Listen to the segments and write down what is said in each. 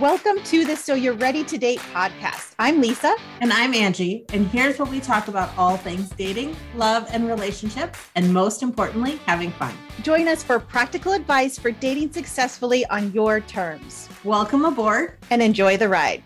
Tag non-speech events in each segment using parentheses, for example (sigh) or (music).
Welcome to the So You're Ready to Date podcast. I'm Lisa. And I'm Angie. And here's where we talk about all things dating, love, and relationships, and most importantly, having fun. Join us for practical advice for dating successfully on your terms. Welcome aboard and enjoy the ride.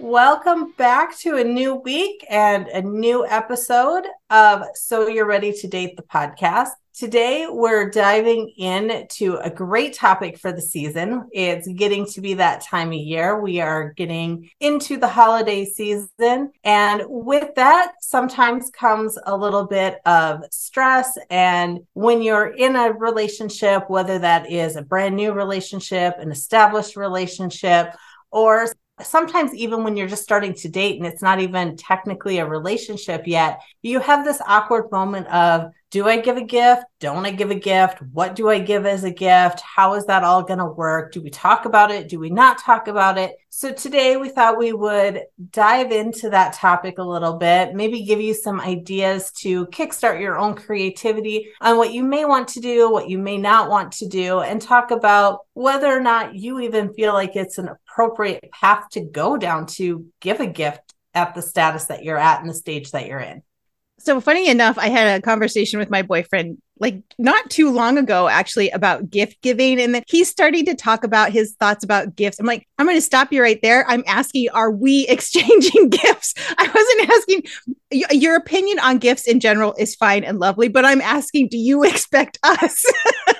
Welcome back to a new week and a new episode of So You're Ready to Date the podcast. Today, we're diving into a great topic for the season. It's getting to be that time of year. We are getting into the holiday season. And with that, sometimes comes a little bit of stress. And when you're in a relationship, whether that is a brand new relationship, an established relationship, or sometimes even when you're just starting to date and it's not even technically a relationship yet, you have this awkward moment of do I give a gift? Don't I give a gift? What do I give as a gift? How is that all going to work? Do we talk about it? Do we not talk about it? So today we thought we would dive into that topic a little bit, maybe give you some ideas to kickstart your own creativity on what you may want to do, what you may not want to do, and talk about whether or not you even feel like it's an appropriate path to go down to give a gift at the status that you're at and the stage that you're in so funny enough, I had a conversation with my boyfriend like not too long ago actually about gift giving and then he's starting to talk about his thoughts about gifts. I'm like i'm going to stop you right there. I'm asking are we (laughs) exchanging gifts? I wasn't asking your opinion on gifts in general is fine and lovely but i'm asking do you expect us (laughs)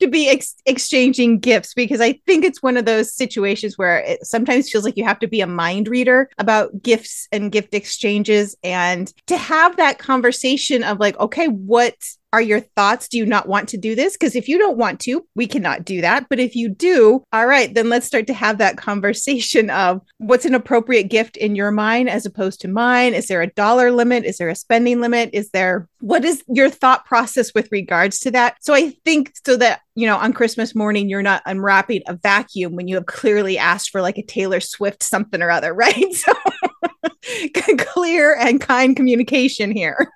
to be ex- exchanging gifts because i think it's one of those situations where it sometimes feels like you have to be a mind reader about gifts and gift exchanges and to have that conversation of like okay what are your thoughts? Do you not want to do this? Because if you don't want to, we cannot do that. But if you do, all right, then let's start to have that (laughs) conversation of what's an appropriate gift in your mind as opposed to mine. Is there a dollar limit? Is there a spending limit? Is there what is your thought process with regards to that? So I think so that, you know, on Christmas morning, you're not unwrapping a vacuum when you have clearly asked for like a Taylor Swift something or other, (laughs) right? So (laughs) clear and kind communication here.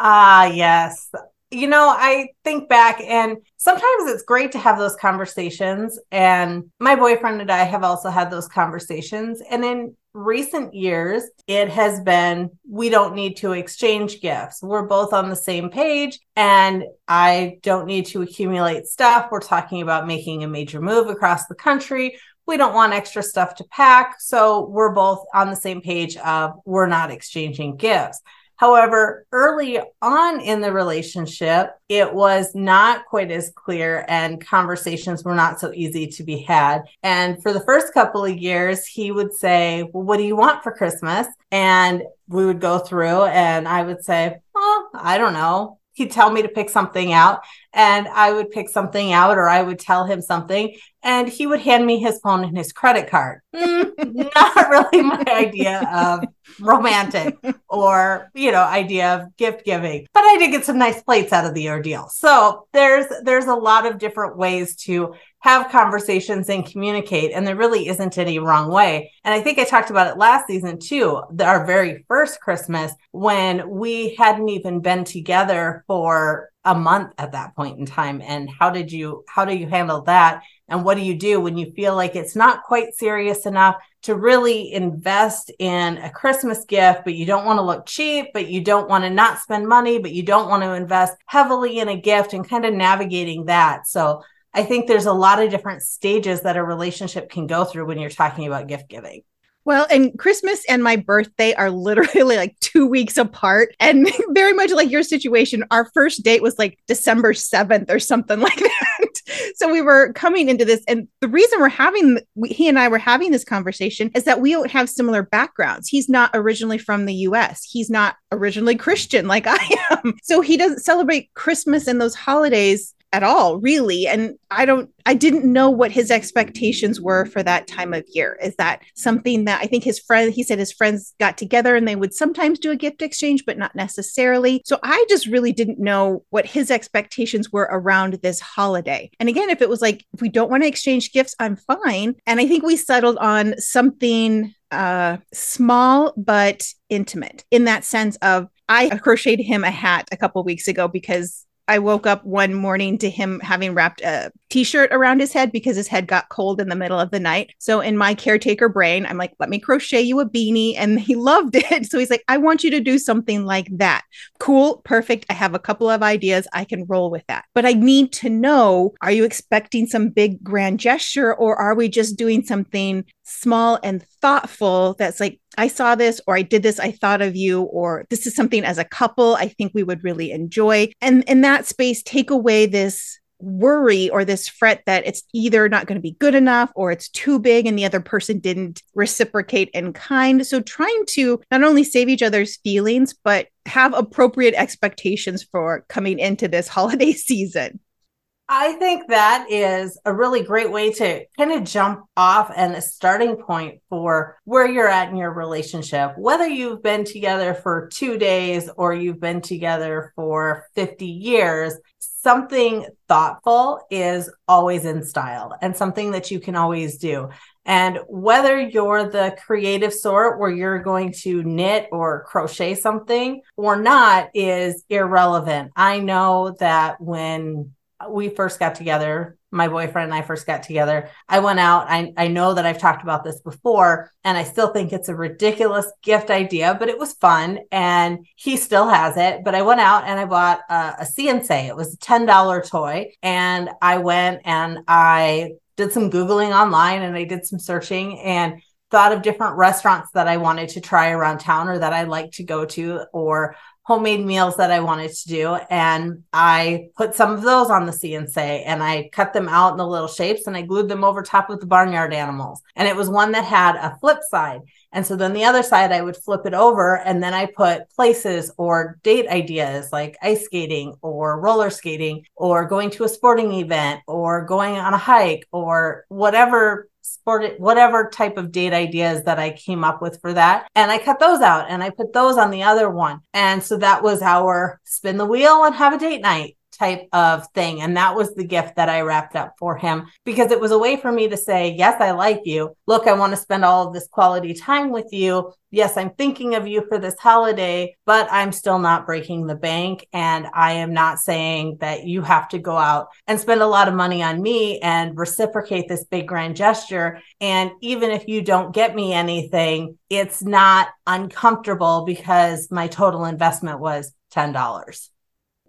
Ah, yes. You know, I think back and sometimes it's great to have those conversations. And my boyfriend and I have also had those conversations. And in recent years, it has been we don't need to exchange gifts. We're both on the same page, and I don't need to accumulate stuff. We're talking about making a major move across the country. We don't want extra stuff to pack. So we're both on the same page of we're not exchanging gifts. However, early on in the relationship, it was not quite as clear and conversations were not so easy to be had. And for the first couple of years, he would say, Well, what do you want for Christmas? And we would go through and I would say, Oh, I don't know. He'd tell me to pick something out and I would pick something out or I would tell him something and he would hand me his phone and his credit card. Mm, (laughs) not really my idea of romantic or, you know, idea of gift giving. But I did get some nice plates out of the ordeal. So there's there's a lot of different ways to have conversations and communicate and there really isn't any wrong way. And I think I talked about it last season too, our very first Christmas when we hadn't even been together for a month at that point in time and how did you how do you handle that and what do you do when you feel like it's not quite serious enough to really invest in a christmas gift but you don't want to look cheap but you don't want to not spend money but you don't want to invest heavily in a gift and kind of navigating that so i think there's a lot of different stages that a relationship can go through when you're talking about gift giving well, and Christmas and my birthday are (laughs) literally like two weeks apart. And (laughs) very much like your situation, our first date was like December 7th or something (laughs) like that. So we were coming into this. And the reason we're having, he and I were having this conversation is that we have similar backgrounds. He's not originally from the US, he's not originally Christian like (laughs) I am. So he doesn't celebrate Christmas and those holidays at all really. And i don't i didn't know what his expectations were for that time of year. Is that something that i think his friend he said his friends got together and they would sometimes do a gift exchange but not necessarily. So i just really didn't know what his expectations were around this holiday. And again if it was like if we don't want to exchange gifts i'm fine. And i think we settled on something uh small but intimate in that sense of I crocheted him a hat a couple weeks ago because I woke up one morning to him having wrapped a t-shirt around his head because his head got cold in the middle of the night. So in my caretaker brain, I'm like, let me crochet you a beanie. And he (laughs) loved it. So he's like, I want you to do something like that. Cool, perfect. I have a couple of ideas. I can roll with that. But I need to know, are you expecting some big grand gesture or are we just doing something small and thoughtful that's like I saw this or I did this I thought of you or this is something as a couple I think we would really enjoy and in that space take away this worry or this fret that it's either not going to be good enough or it's too big and the other person didn't reciprocate in kind. So trying to not only save each other's feelings, but have appropriate expectations for coming into this (laughs) holiday season. I think that is a really great way to kind of jump off and a starting point for where you're at in your relationship. Whether you've been together for two days or you've been together for 50 years, something thoughtful is always in style and something that you can always do. And whether you're the creative sort where you're going to knit or crochet something or not is irrelevant. I know that when we first got together, my boyfriend and I first got together, I went out. I, I know that I've talked about this before, and I still think it's a ridiculous gift idea, but it was fun. And he still has it. But I went out and I bought a, a See 'n Say. It was a $10 toy. And I went and I did some Googling online and I did some searching and thought of different restaurants that I wanted to try around town or that I like to go to or homemade meals that I wanted to do. And I put some of those on the See 'n Say and I cut them out in the little shapes and I glued them over top of the barnyard animals. And it was one that had a flip side. And so then the other side, I would flip it over and then I put places or date ideas like ice skating or roller skating or going to a sporting event or going on a hike or whatever sport whatever type of date ideas that I came up with for that. And I cut those out and I put those on the other one. And so that was our spin the wheel and have a date night type of thing. And that was the gift that I wrapped up for him because it was a way for me to say, Yes, I like you. Look, I want to spend all of this quality time with you. Yes, I'm thinking of you for this holiday, but I'm still not breaking the bank. And I am not saying that you have to go out and spend a lot of money on me and reciprocate this big grand gesture. And even if you don't get me anything, it's not uncomfortable because my total investment was $10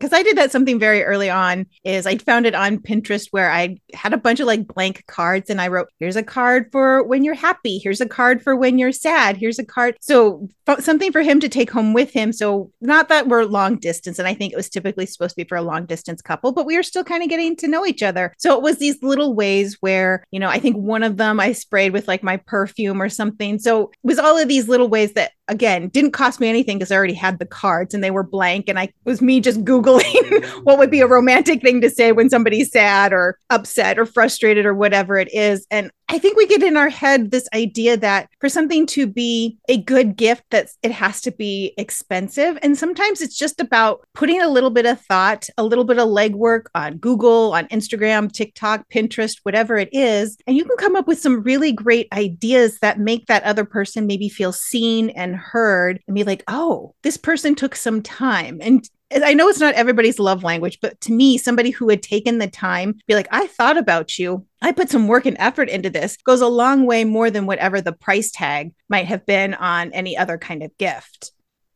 because I did that something very early on is I found it on Pinterest where I had a bunch of like blank cards and I wrote, here's a card for when you're happy. Here's a card for when you're sad. Here's a card. So something for him to take home with him. So not that we're long distance. And I think it was typically supposed to be for a long distance couple, but we were still kind of getting to know each other. So it was these little ways where, you know, I think one of them I sprayed with like my perfume or something. So it was all of these little ways that again didn't cost me anything because I already had the cards and they were blank. And I was me just Googling (laughs) what would be a romantic thing to say when somebody's sad or upset or frustrated or whatever it is. And I think we get in our head this idea that for something to be a good gift, that it has to be expensive. And sometimes it's just about putting a little bit of thought, a little bit of legwork on Google, on Instagram, TikTok, Pinterest, whatever it is. And you can come up with some really great ideas that make that other person maybe feel seen and heard and be like, oh, this person took some time. And I know it's not everybody's love language, but to me, somebody who had taken the time, be like, I thought about you. I put some work and effort into this goes a long way more than whatever the price tag might have been on any other kind of gift.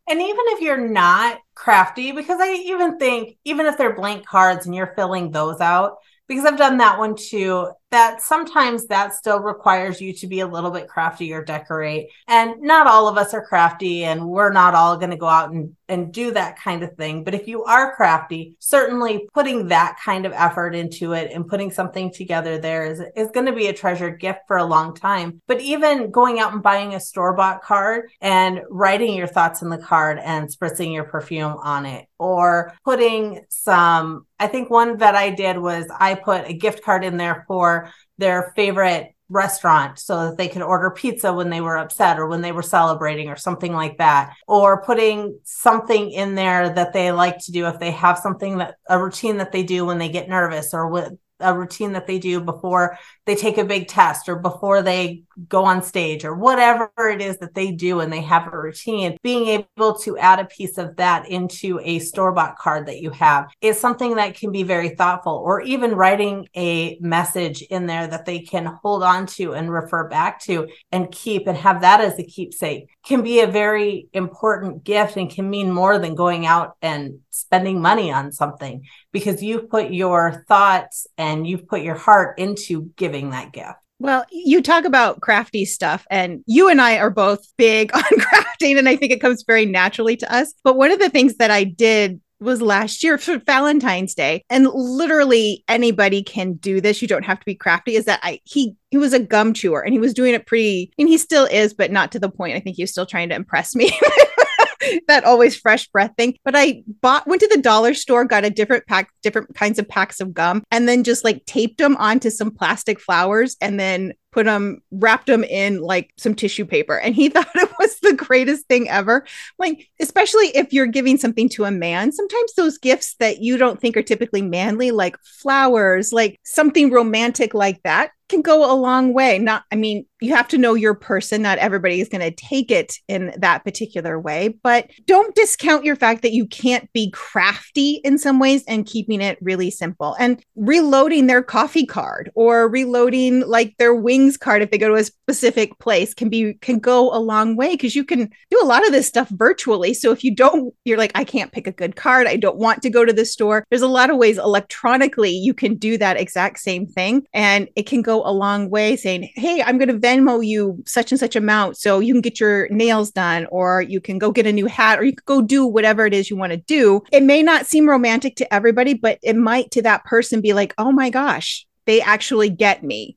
And even if you're not crafty, because I even think, even if they're blank cards and you're filling those out, because I've done that one too that sometimes that still requires you to be a little bit crafty or decorate. And not all of us are crafty and we're not all going to go out and, and do that kind of thing. But if you are crafty, certainly putting that kind of effort into it and putting something together there is, is going to be a treasured gift for a long time. But even going out and buying a store bought card and writing your thoughts in the card and spritzing your perfume on it or putting some I think one that I did was I put a gift card in there for their favorite restaurant so that they could order pizza when they were upset or when they were celebrating or something like that. Or putting something in there that they like to do if they have something that a routine that they do when they get nervous or with a routine that they do before they take a big test or before they go on stage or whatever it is that they do and they have a routine, being able to add a piece of that into a store bought card that you have is something that can be very thoughtful, or even writing a message in there that they can hold on to and refer back to and keep and have that as a keepsake can be a very important gift and can mean more than going out and spending money on something because you've put your thoughts and you've put your heart into giving that gift. Well, you talk about crafty stuff, and you and I are both big (laughs) on crafting, and I think it comes very naturally to us. But one of the things that I did was last year for Valentine's Day, and literally anybody can do this. You don't have to be crafty. Is that I he he was a gum chewer, and he was doing it pretty. and he still is, but not to the point. I think he was still trying to impress me. (laughs) (laughs) that always fresh breath thing. But I bought, went to the dollar store, got a different pack, different kinds of packs of gum, and then just like taped them onto some plastic flowers and then put them, wrapped them in like some tissue paper. And he (laughs) thought it was the greatest thing ever. Like, especially if you're giving something to a man, sometimes those gifts that you don't think are typically manly, like flowers, like something romantic like that, can go a long way. Not, I mean, you have to know your person. Not everybody is going to take it in that particular way, but don't discount your fact that you can't be crafty in some ways and keeping it really simple and reloading their coffee card or reloading like their card if they go to a specific place can be, can go a long way because you can do a lot of this stuff virtually. So if you don't, you're like, I can't pick a good card. I don't want to go to the store. There's a lot of ways electronically you can do that exact same thing and it can go a long way saying, Hey, I'm going to Venmo you such and such amount so you can get your nails done, or you can go get a new hat, or you could go do whatever it is you want to do. It may not seem romantic to everybody, but it might to that person be like, Oh my gosh, they actually get me.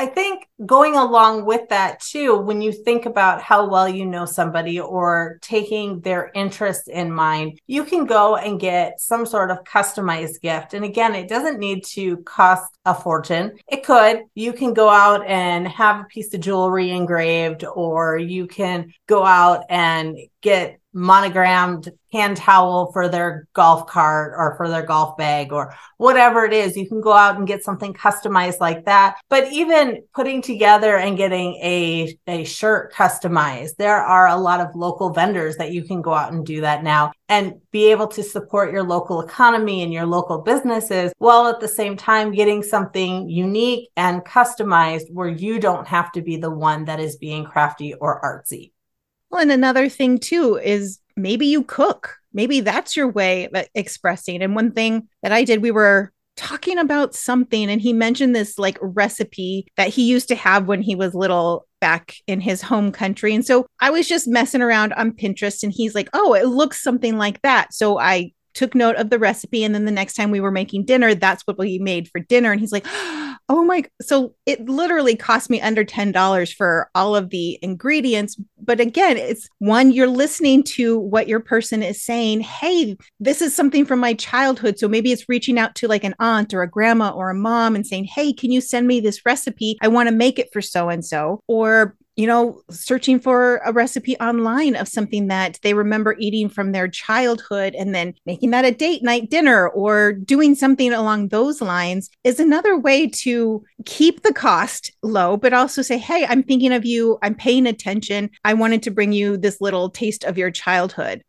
I think going along with that too, when you think about how well you know somebody or taking their interest in mind, you can go and get some sort of customized gift. And again, it doesn't need to cost a fortune. It could. You can go out and have a piece of jewelry engraved, or you can go out and get monogrammed hand towel for their golf cart or for their golf bag or whatever it is. You can go out and get something customized like that. But even putting together and getting a, a shirt customized, there are a lot of local vendors that you can go out and do that now and be able to support your local economy and your local businesses while at the same time getting something unique and customized where you don't have to be the one that is being crafty or artsy. Well, and another thing too is maybe you cook. Maybe that's your way of expressing. And one thing that I did, we were talking about something and he mentioned this like recipe that he used to have when he was little back in his home country. And so I was just messing around on Pinterest and he's like, "Oh, it looks something like that." So I took note of the recipe and then the next time we were making dinner that's what we made for dinner. And he's like (gasps) oh my so it literally cost me under $10 for all of the ingredients. But again it's one you're listening to what your person is saying. Hey this is something from my childhood. So maybe it's reaching out to like an aunt or a grandma or a mom and saying hey can you send me this recipe? I want to make it for so and so. Or you know, searching for a recipe online of something that they remember eating from their childhood and then making that a date night dinner or doing something along those lines is another way to keep the cost low, but also say, Hey, I'm thinking of you. I'm paying attention. I wanted to bring you this little taste of your childhood.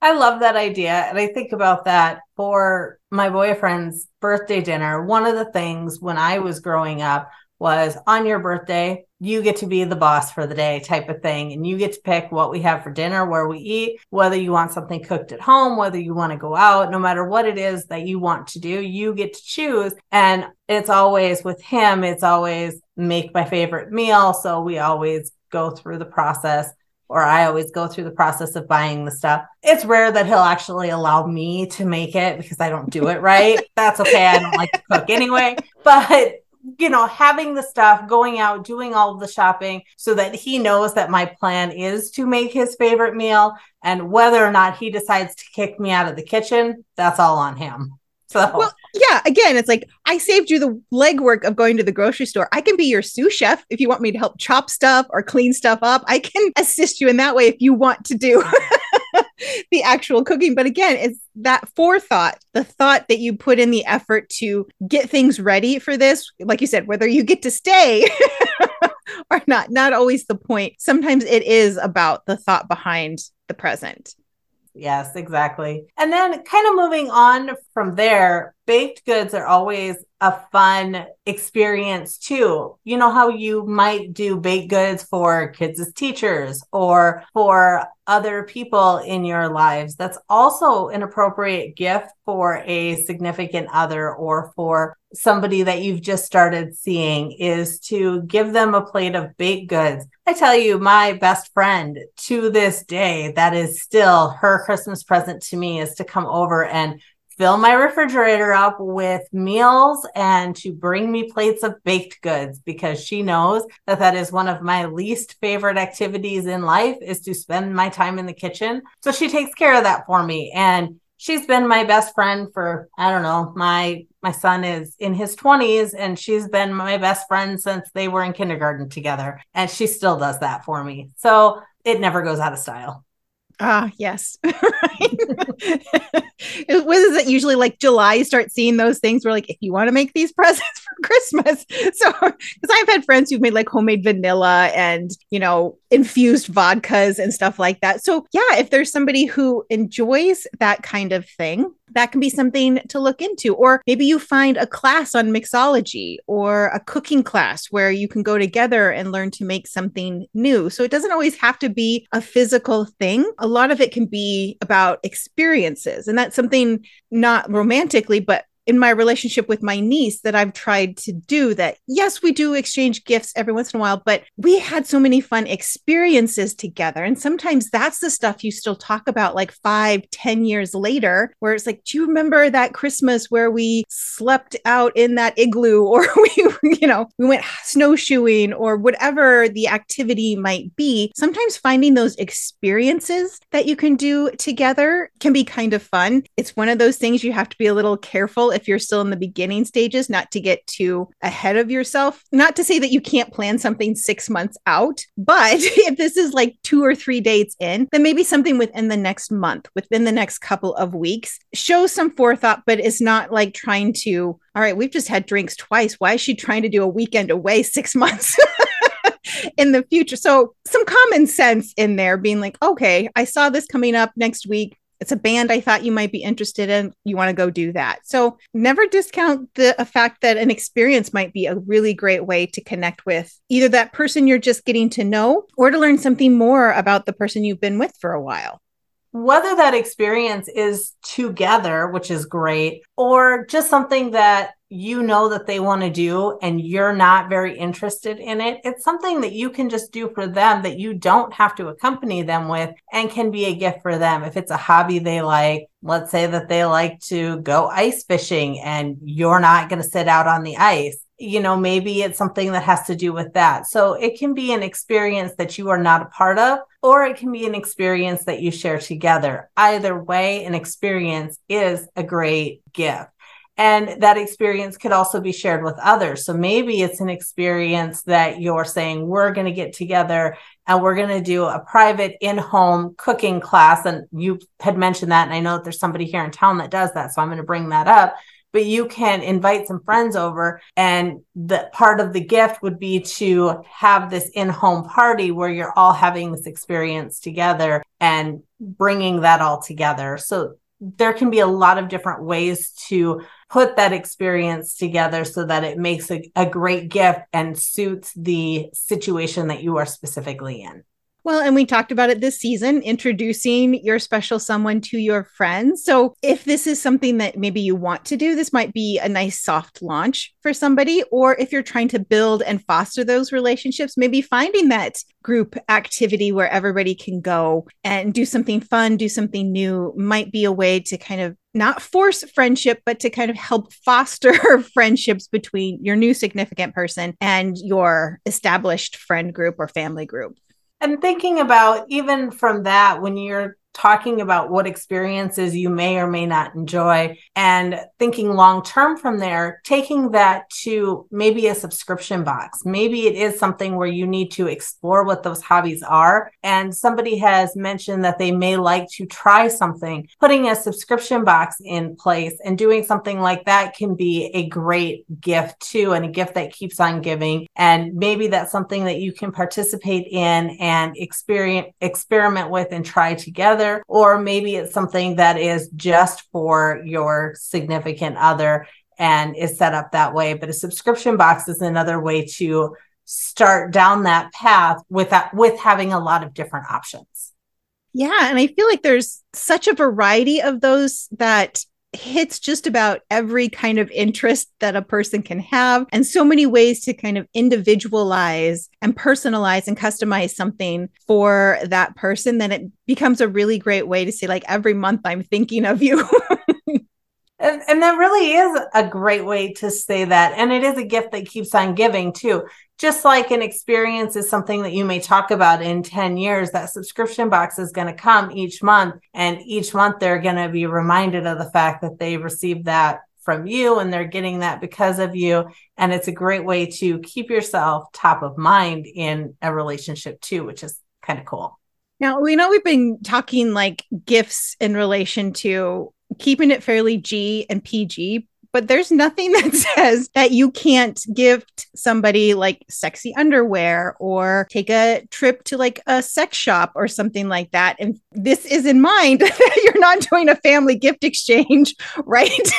I love that idea. And I think about that for my boyfriend's birthday dinner. One of the things when I was growing up was on your birthday, you get to be the boss for the day type of thing. And you get to pick what we have for dinner, where we eat, whether you want something cooked at home, whether you want to go out, no matter what it is that you want to do, you get to choose. And it's always with him, it's always make my favorite meal. So we always go through the process or I always go through the process of buying the stuff. It's rare that he'll actually allow me to make it because I don't do it right. (laughs) That's okay. I don't like to cook anyway. But you know, having the stuff, going out, doing all the shopping so that he knows that my plan is to make his favorite meal. And whether or not he decides to kick me out of the kitchen, that's all on him. So, well, yeah, again, it's like I saved you the legwork of going to the grocery store. I can be your sous chef if you want me to help chop stuff or clean stuff up. I can (laughs) assist you in that way if you want to do (laughs) (laughs) the actual cooking. But again, it's that forethought, the thought that you put in the effort to get things ready for this. Like you said, whether you get to stay (laughs) or not, not always the point. Sometimes it is about the thought behind the present. Yes, exactly. And then kind of moving on from there, baked goods are always a fun experience too. You know how you might do baked goods for kids as teachers or for other people in your lives. That's also an appropriate gift for a significant other or for somebody that you've just started seeing is to give them a plate of baked goods. I tell you, my best friend to this day, that is still her Christmas present to me is to come over and fill my refrigerator up with meals and to bring me plates of baked goods because she knows that that is one of my least favorite activities in life is to spend my time in the kitchen. So she takes care of that for me and she's been my best friend for I don't know, my my son is in his 20s and she's been my best friend since they were in kindergarten together and she still does that for me. So it never goes out of style. Ah, yes. (laughs) (laughs) it was it usually like July you start seeing those things where like if you want to make these (laughs) presents Christmas. (laughs) So because I've had friends who've made like homemade vanilla and you know infused vodkas and stuff like that. So yeah, if there's somebody who enjoys that kind of thing, that can be something to look into. Or maybe you find a class on mixology or a cooking class where you can go together and learn to make something new. So it doesn't always have to be a physical thing. A lot of it can be about experiences. And that's something not romantically, but in my relationship with my niece that I've tried to do that. Yes, we do exchange gifts every once in a while, but we had so many fun experiences together. And sometimes that's the stuff you still talk about like five, ten years later, where it's like, do you remember that Christmas where we slept out in that igloo (laughs) or we, you know, we went snowshoeing or whatever the activity might be? Sometimes finding those experiences that you can do together can be kind of fun. It's one of those things you have to be a little careful if you're still in the beginning stages, not to get too ahead of yourself. Not to say that you can't plan something six months out, but (laughs) if this is like two or three dates in, then maybe something within the next month, within the next couple of weeks, show some forethought, but it's not like trying to, all right, we've just had drinks twice. Why is she trying to do a weekend away six (laughs) months? (laughs) in the future. So, some common sense in there being like, okay, I saw this coming up next week it's a band I thought you might be interested in. You want to go do that. So never discount the fact that an experience might be a really great way to connect with either that person you're just getting to know or to learn something more about the person you've been with for a while whether that experience is together, which is great, or just something that you know that they want to do and you're not very interested in it, it's something that you can just do for them that you don't have to accompany them with and can be a gift for them. If it's a hobby they like, let's say that they like to go ice fishing and you're not going to sit out on the ice. You know, maybe it's something that has to do with that. So it can be an experience that you are not a part of, or it can be an experience that you share together. Either way, an experience is a great gift. And that experience could also be shared with others. So maybe it's an experience that you're saying, we're going to get together and we're going to do a private in home cooking class. And you had mentioned that. And I know that there's somebody here in town that does that. So I'm going to bring that up. But you can invite some friends over, and the part of the gift would be to have this in home party where you're all having this experience together and bringing that all together. So there can be a lot of different ways to put that experience together so that it makes a, a great gift and suits the situation that you are specifically in. Well, and we talked about it this season, introducing your special someone to your friends. So, if this is something that maybe you want to do, this might be a nice soft launch for somebody. Or if you're trying to build and foster those relationships, maybe finding that group activity where everybody can go and do something fun, do something new might be a way to kind of not force friendship, but to kind of help foster (laughs) friendships between your new significant person and your established friend group or family group and thinking about even from that when you're talking about what experiences you may or may not enjoy and thinking long term from there, taking that to maybe a subscription box. Maybe it is something where you need to explore what those hobbies are. And somebody has mentioned that they may like to try something. Putting a subscription box in place and doing something like that can be a great gift too, and a gift that keeps on giving. And maybe that's something that you can participate in and experience, experiment with and try together or maybe it's something that is just for your significant other and is set up that way. But a subscription box is another way to start down that path with that, with having a lot of different options. Yeah. And I feel like there's such a variety of those that hits just about every kind of interest that a person can have and so many ways to kind of individualize and personalize and customize something for that person then it becomes a really great way to say like every month i'm thinking of you (laughs) And, and that really is a great way to say that. And it is a gift that keeps on giving too. Just like an experience is something that you may talk about in 10 years, that subscription box is going to come each month. And each month they're going to be reminded of the fact that they received that from you and they're getting that because of you. And it's a great way to keep yourself top of mind in a relationship too, which is kind of cool. Now, we know we've been talking like gifts in relation to keeping it fairly G and PG, but there's nothing that (laughs) says that you can't gift somebody like sexy underwear or take a trip to like a sex shop or something like that. And this is in mind (laughs) that you're not doing a family gift exchange, (laughs) right?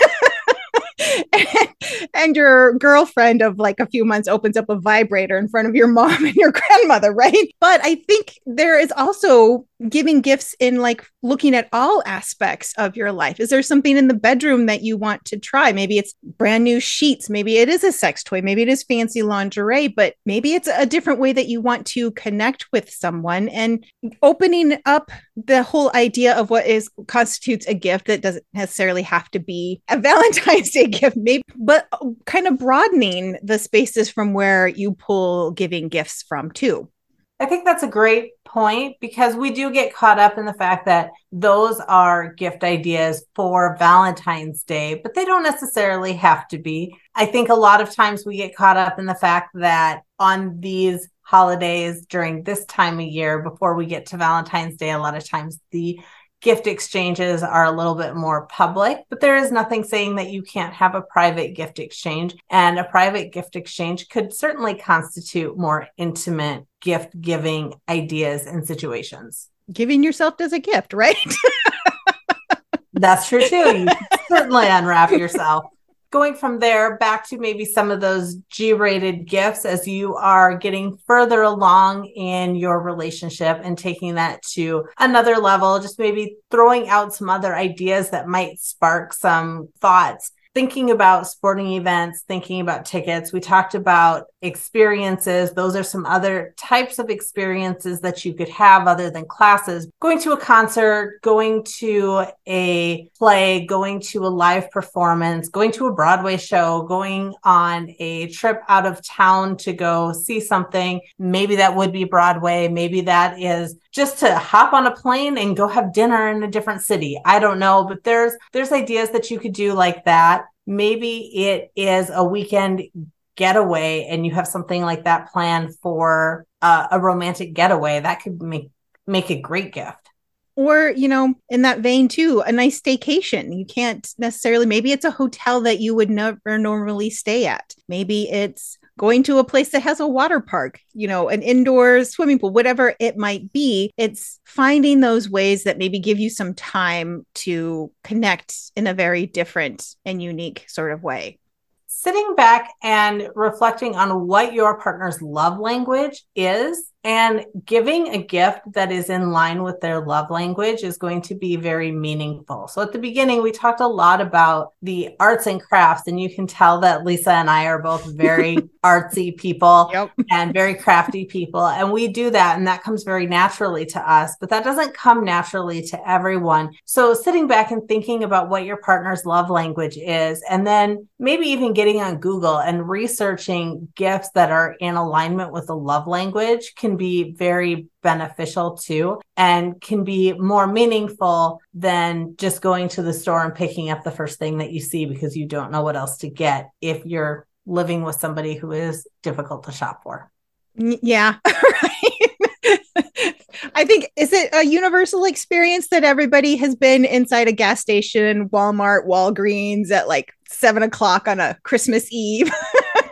and, and, your girlfriend of like a few months opens up a vibrator in front of your mom and your grandmother, right? But I think there is also giving gifts in like looking at all aspects of your life. Is there something in the bedroom that you want to try? Maybe it's brand new sheets, maybe it is a sex toy, maybe it is fancy lingerie, but maybe it's a different way that you want to connect with someone and opening up the whole idea of what is constitutes a gift that doesn't necessarily have to be a (laughs) Valentine's Day gift, maybe, but uh, kind of broadening the spaces from where you pull giving gifts from too. I think that's a great point because we do get caught up in the fact that those are gift ideas for Valentine's Day, but they don't necessarily have to be. I think a lot of times we get caught up in the fact that on these holidays during this time of year before we get to Valentine's Day, a lot of times the gift exchanges are a little bit more public, but there is nothing saying that you can't have a private gift exchange. And a private gift exchange could certainly constitute more intimate gift giving ideas and situations. Giving yourself as a gift, right? (laughs) That's true too. You certainly unwrap yourself going from there back to maybe some of those G rated gifts as you are getting further along in your relationship and taking that to another level, just maybe throwing out some other ideas that might spark some thoughts thinking about sporting events, thinking about tickets. We talked about experiences. Those are some other types of experiences that you could have other than classes. Going to a concert, going to a play, going to a live performance, going to a Broadway show, going on a trip out of town to go see something. Maybe that would be Broadway. Maybe that is just to hop on a plane and go have dinner in a different city. I don't know, but there's there's ideas that you could do like that. Maybe it is a weekend getaway and you have something like that planned for uh, a romantic getaway. That could make make a great gift or you know in that vein too a nice staycation you can't necessarily maybe it's a hotel that you would never normally stay at maybe it's going to a place that has a water park, you know, an indoor swimming pool, whatever it might be. It's finding those ways that maybe give you some time to connect in a very different and unique sort of way sitting back and reflecting on what your partner's love language is and giving a gift that is in line with their love language is going to be very meaningful. So, at the beginning, we talked a lot about the arts and crafts, and you can tell that Lisa and I are both very (laughs) artsy people yep. and very crafty people. And we do that, and that comes very naturally to us, but that doesn't come naturally to everyone. So, sitting back and thinking about what your partner's love language is, and then maybe even getting on Google and researching gifts that are in alignment with the love language can can be very beneficial too and can be more meaningful than just going to the store and picking up the first thing that you see because you don't know what else to get if you're living with somebody who is difficult to shop for. Yeah. (laughs) I think is it a universal experience that everybody has been inside a gas station, Walmart, Walgreens at like seven o'clock on a Christmas Eve. (laughs)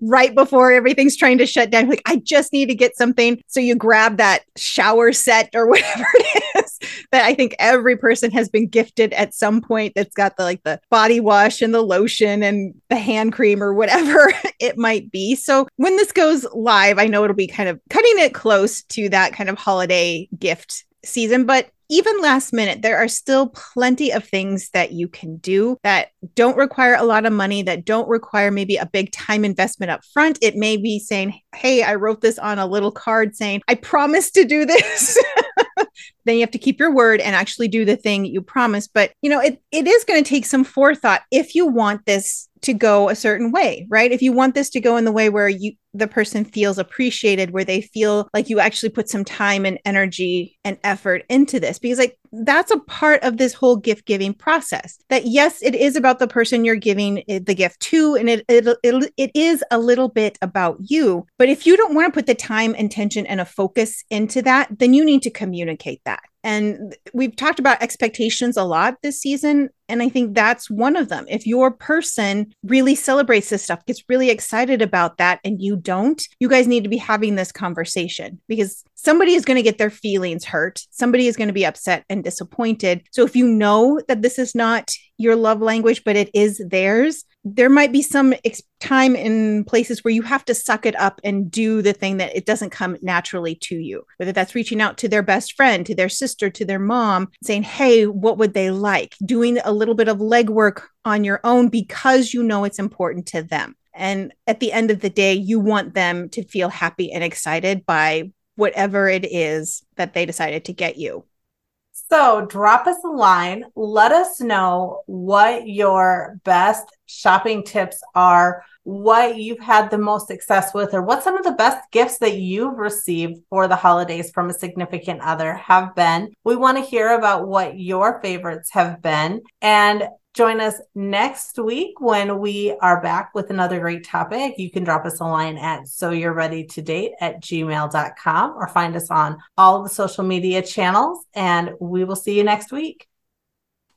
right before everything's trying to shut down. Like, I just need to get something. So you grab that shower set or (laughs) whatever it is that I think every person has been gifted at some point that's got the like the body wash and the lotion and the hand cream or whatever (laughs) it might be. So when this goes live, I know it'll be kind of cutting it close to that kind of holiday gift season, but even last minute, there are still plenty of things that you can do that don't require a lot of money, that don't require maybe a big time investment up front. It may be saying, Hey, I wrote this on a little card saying, I promise to do this. (laughs) then you have to keep your word and actually do the thing you promised. But, you know, it, it is going to take some forethought if you want this to go a certain way, right? If you want this to go in the way where you the person feels appreciated, where they feel like you actually put some time and energy and effort into this because like that's a part of this whole gift giving process. That yes, it is about the person you're giving the gift to and it it it, it is a little bit about you. But if you don't want to put the time, intention and a focus into that, then you need to communicate that. And we've talked about expectations a lot this season. And I think that's one of them. If your person really celebrates this stuff, gets really excited about that, and you don't, you guys need to be having this conversation because somebody is going to get their feelings hurt. Somebody is going to be upset and disappointed. So if you know that this is not your love language, but it is theirs, there might be some ex- time in places where you have to suck it up and do the thing that it doesn't come naturally to you. Whether that's reaching out to their best friend to their sister to their mom saying hey what would they like? Doing a little bit of legwork on your own because you know it's important to them. And at the end of the day you want them to feel happy and excited by whatever it is that they decided to get you so drop us a line. Let us know what your best shopping tips are, what you've had the most success with, or what some of the best gifts that you've received for the holidays from a significant other have been. We want to hear about what your favorites have been. And Join us next week when we are back with another great topic. You can drop us a line at so you're ready to date at gmail.com or find us on all the social media channels. And we will see you next week.